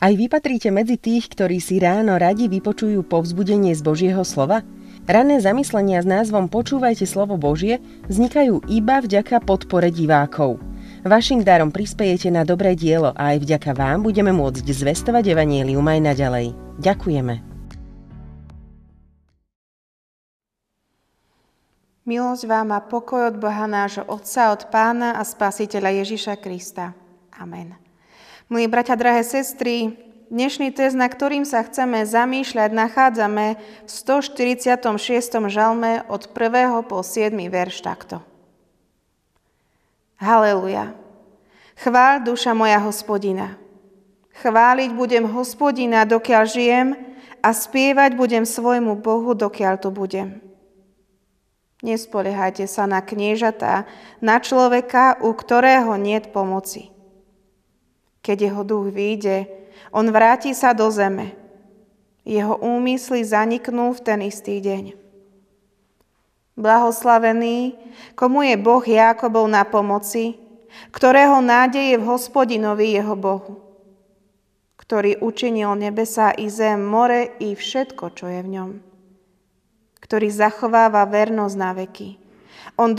Aj vy patríte medzi tých, ktorí si ráno radi vypočujú povzbudenie z Božieho slova? Ranné zamyslenia s názvom Počúvajte slovo Božie vznikajú iba vďaka podpore divákov. Vašim darom prispejete na dobré dielo a aj vďaka vám budeme môcť zvestovať Evangelium aj naďalej. Ďakujeme. Milosť vám a pokoj od Boha nášho Otca, od Pána a Spasiteľa Ježiša Krista. Amen. Milí bratia, drahé sestry, dnešný test, na ktorým sa chceme zamýšľať, nachádzame v 146. žalme od 1. po 7. verš takto. Haleluja. Chvál duša moja hospodina. Chváliť budem hospodina, dokiaľ žijem a spievať budem svojmu Bohu, dokiaľ tu budem. Nespoliehajte sa na kniežatá, na človeka, u ktorého niet pomoci keď jeho duch vyjde, on vráti sa do zeme. Jeho úmysly zaniknú v ten istý deň. Blahoslavený, komu je Boh Jákobov na pomoci, ktorého nádeje v hospodinovi jeho Bohu, ktorý učinil nebesa i zem, more i všetko, čo je v ňom, ktorý zachováva vernosť na veky. On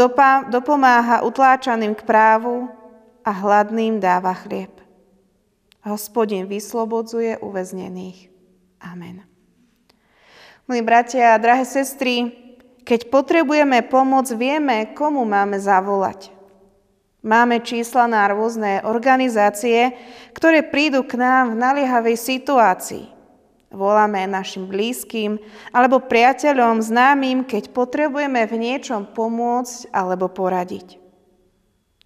dopomáha utláčaným k právu a hladným dáva chlieb. Hospodin vyslobodzuje uväznených. Amen. Milí bratia a drahé sestry, keď potrebujeme pomoc, vieme, komu máme zavolať. Máme čísla na rôzne organizácie, ktoré prídu k nám v naliehavej situácii. Voláme našim blízkym alebo priateľom, známym, keď potrebujeme v niečom pomôcť alebo poradiť.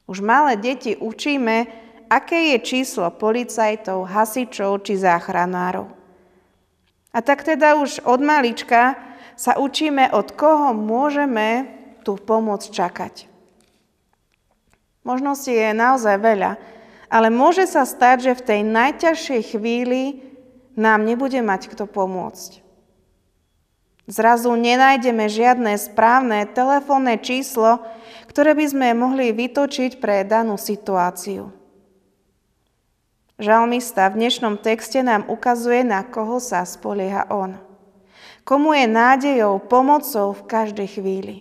Už malé deti učíme, aké je číslo policajtov, hasičov či záchranárov. A tak teda už od malička sa učíme, od koho môžeme tú pomoc čakať. Možností je naozaj veľa, ale môže sa stať, že v tej najťažšej chvíli nám nebude mať kto pomôcť. Zrazu nenájdeme žiadne správne telefónne číslo, ktoré by sme mohli vytočiť pre danú situáciu. Žalmista v dnešnom texte nám ukazuje, na koho sa spolieha on. Komu je nádejou, pomocou v každej chvíli.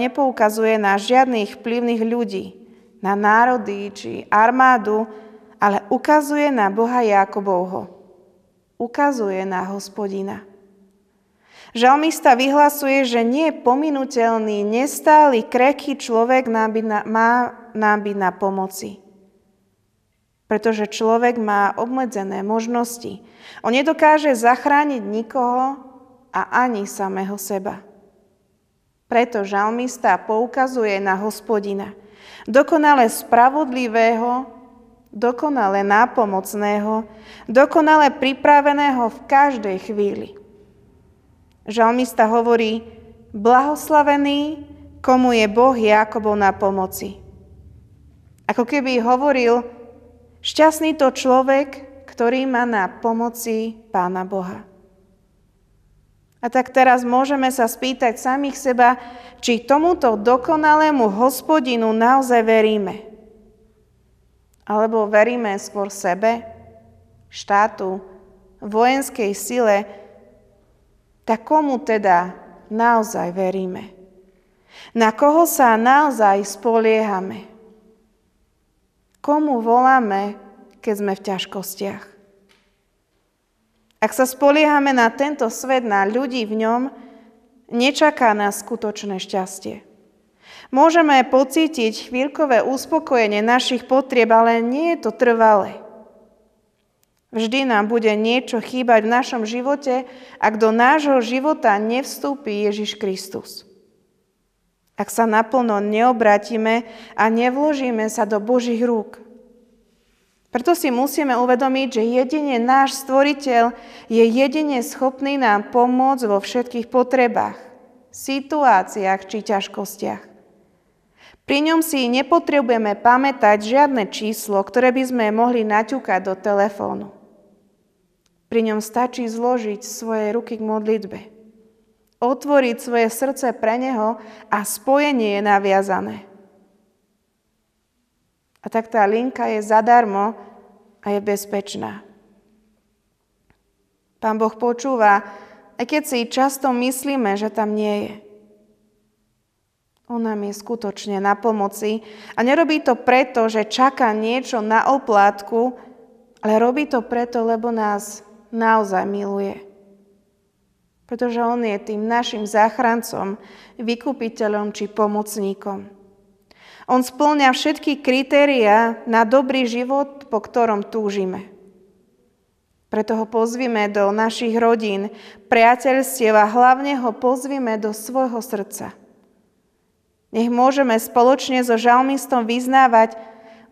Nepoukazuje na žiadnych vplyvných ľudí, na národy či armádu, ale ukazuje na Boha Jakobovho. Ukazuje na hospodina. Žalmista vyhlasuje, že nie pominutelný, nestály, krehký človek má nám byť na pomoci pretože človek má obmedzené možnosti. On nedokáže zachrániť nikoho a ani samého seba. Preto žalmista poukazuje na hospodina, dokonale spravodlivého, dokonale nápomocného, dokonale pripraveného v každej chvíli. Žalmista hovorí, blahoslavený, komu je Boh Jakobov na pomoci. Ako keby hovoril, Šťastný to človek, ktorý má na pomoci Pána Boha. A tak teraz môžeme sa spýtať samých seba, či tomuto dokonalému hospodinu naozaj veríme. Alebo veríme skôr sebe, štátu, vojenskej sile, tak komu teda naozaj veríme? Na koho sa naozaj spoliehame? Komu voláme, keď sme v ťažkostiach? Ak sa spoliehame na tento svet, na ľudí v ňom, nečaká nás skutočné šťastie. Môžeme pocítiť chvíľkové uspokojenie našich potrieb, ale nie je to trvalé. Vždy nám bude niečo chýbať v našom živote, ak do nášho života nevstúpi Ježiš Kristus ak sa naplno neobratíme a nevložíme sa do Božích rúk. Preto si musíme uvedomiť, že jedine náš stvoriteľ je jedine schopný nám pomôcť vo všetkých potrebách, situáciách či ťažkostiach. Pri ňom si nepotrebujeme pamätať žiadne číslo, ktoré by sme mohli naťukať do telefónu. Pri ňom stačí zložiť svoje ruky k modlitbe otvoriť svoje srdce pre Neho a spojenie je naviazané. A tak tá linka je zadarmo a je bezpečná. Pán Boh počúva, aj keď si často myslíme, že tam nie je. On nám je skutočne na pomoci a nerobí to preto, že čaká niečo na oplátku, ale robí to preto, lebo nás naozaj miluje. Pretože On je tým našim záchrancom, vykupiteľom či pomocníkom. On splňa všetky kritéria na dobrý život, po ktorom túžime. Preto ho pozvime do našich rodín, priateľstiev a hlavne ho pozvime do svojho srdca. Nech môžeme spoločne so žalmistom vyznávať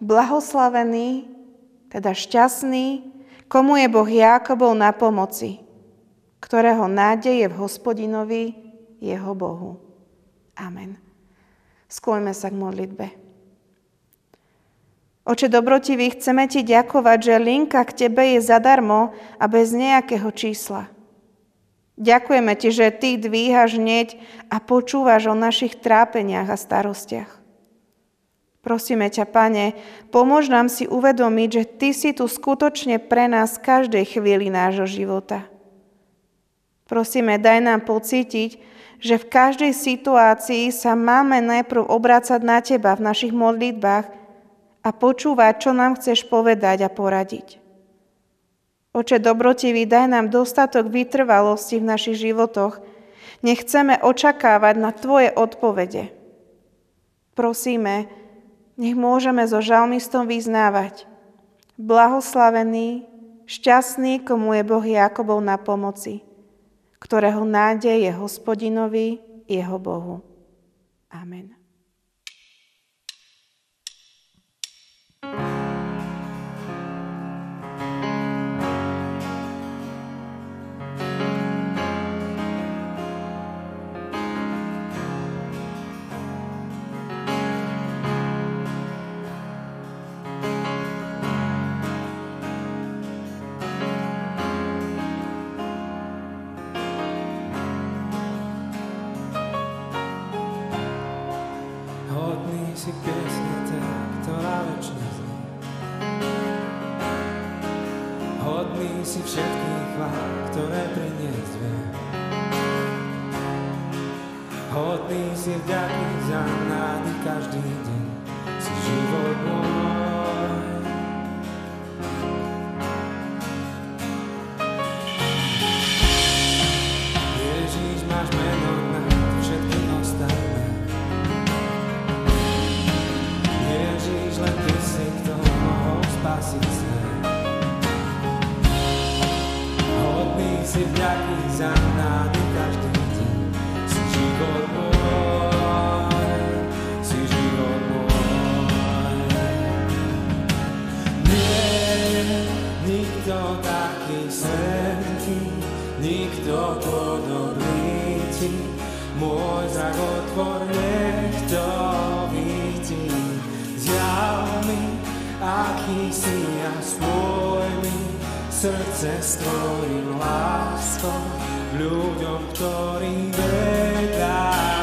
blahoslavený, teda šťastný, komu je Boh Jákobov na pomoci, ktorého nádej je v hospodinovi, jeho Bohu. Amen. Skloňme sa k modlitbe. Oče dobrotivý, chceme Ti ďakovať, že linka k Tebe je zadarmo a bez nejakého čísla. Ďakujeme Ti, že Ty dvíhaš hneď a počúvaš o našich trápeniach a starostiach. Prosíme ťa, Pane, pomôž nám si uvedomiť, že Ty si tu skutočne pre nás každej chvíli nášho života. Prosíme, daj nám pocítiť, že v každej situácii sa máme najprv obrácať na Teba v našich modlitbách a počúvať, čo nám chceš povedať a poradiť. Oče dobrotivý, daj nám dostatok vytrvalosti v našich životoch. Nechceme očakávať na Tvoje odpovede. Prosíme, nech môžeme so žalmistom vyznávať. Blahoslavený, šťastný, komu je Boh Jakobov na pomoci, ktorého nádej je hospodinovi, jeho Bohu. Amen. Hodný si všetkých chvál, ktoré priniesť vie. Hodný si vďaky za nády každý deň, si život môj. Môj zrak otvor, nech to vidí. Zjav mi, aký si a spoj mi srdce s tvojim láskou ľuďom, ktorí vedľa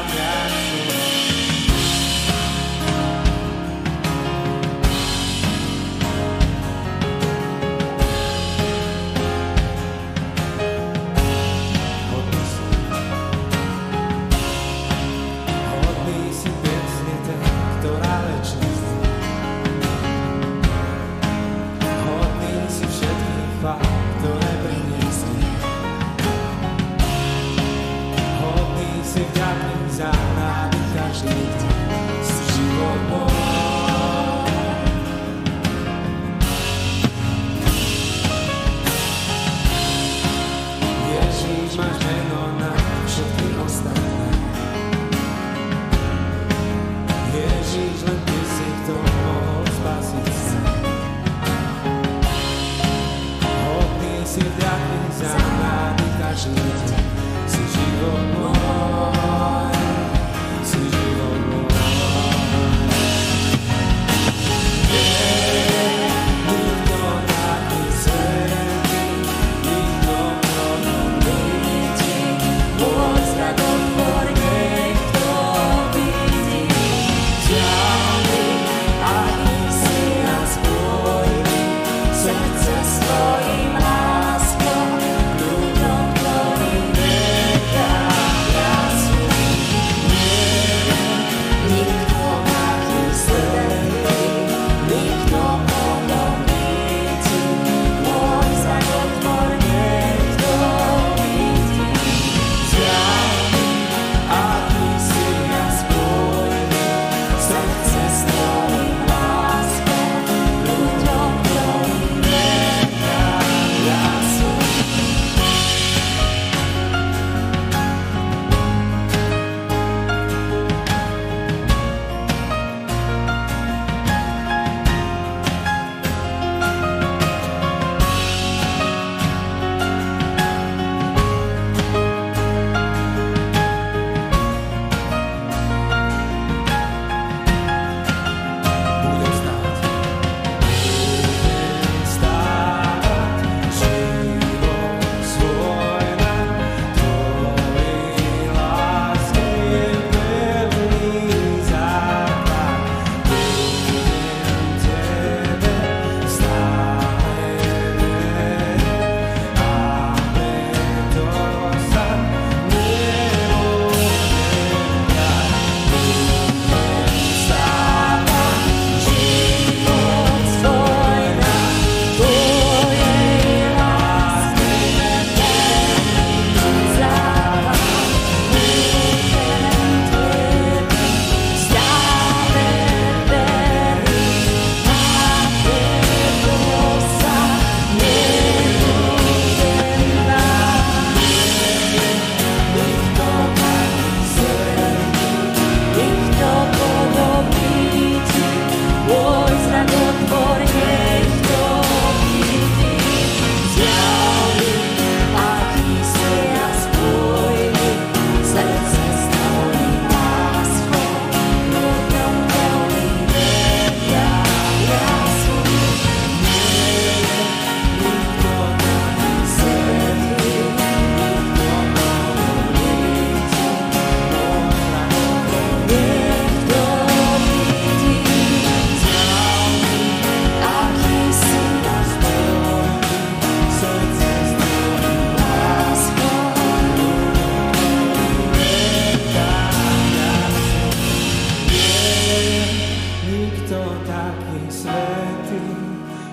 taký svetý,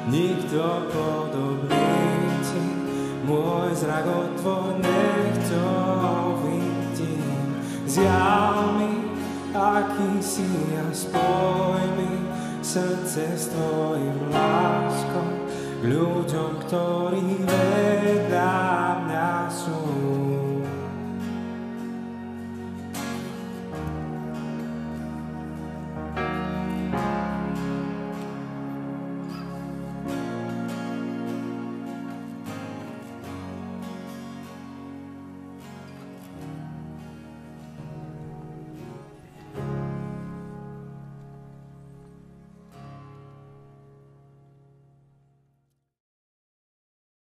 nikto podobný ti. Môj zrak otvor nechto vidím, zjav mi, aký si a spoj mi srdce s tvojim láskom k ľuďom, ktorí vedľa mňa sú.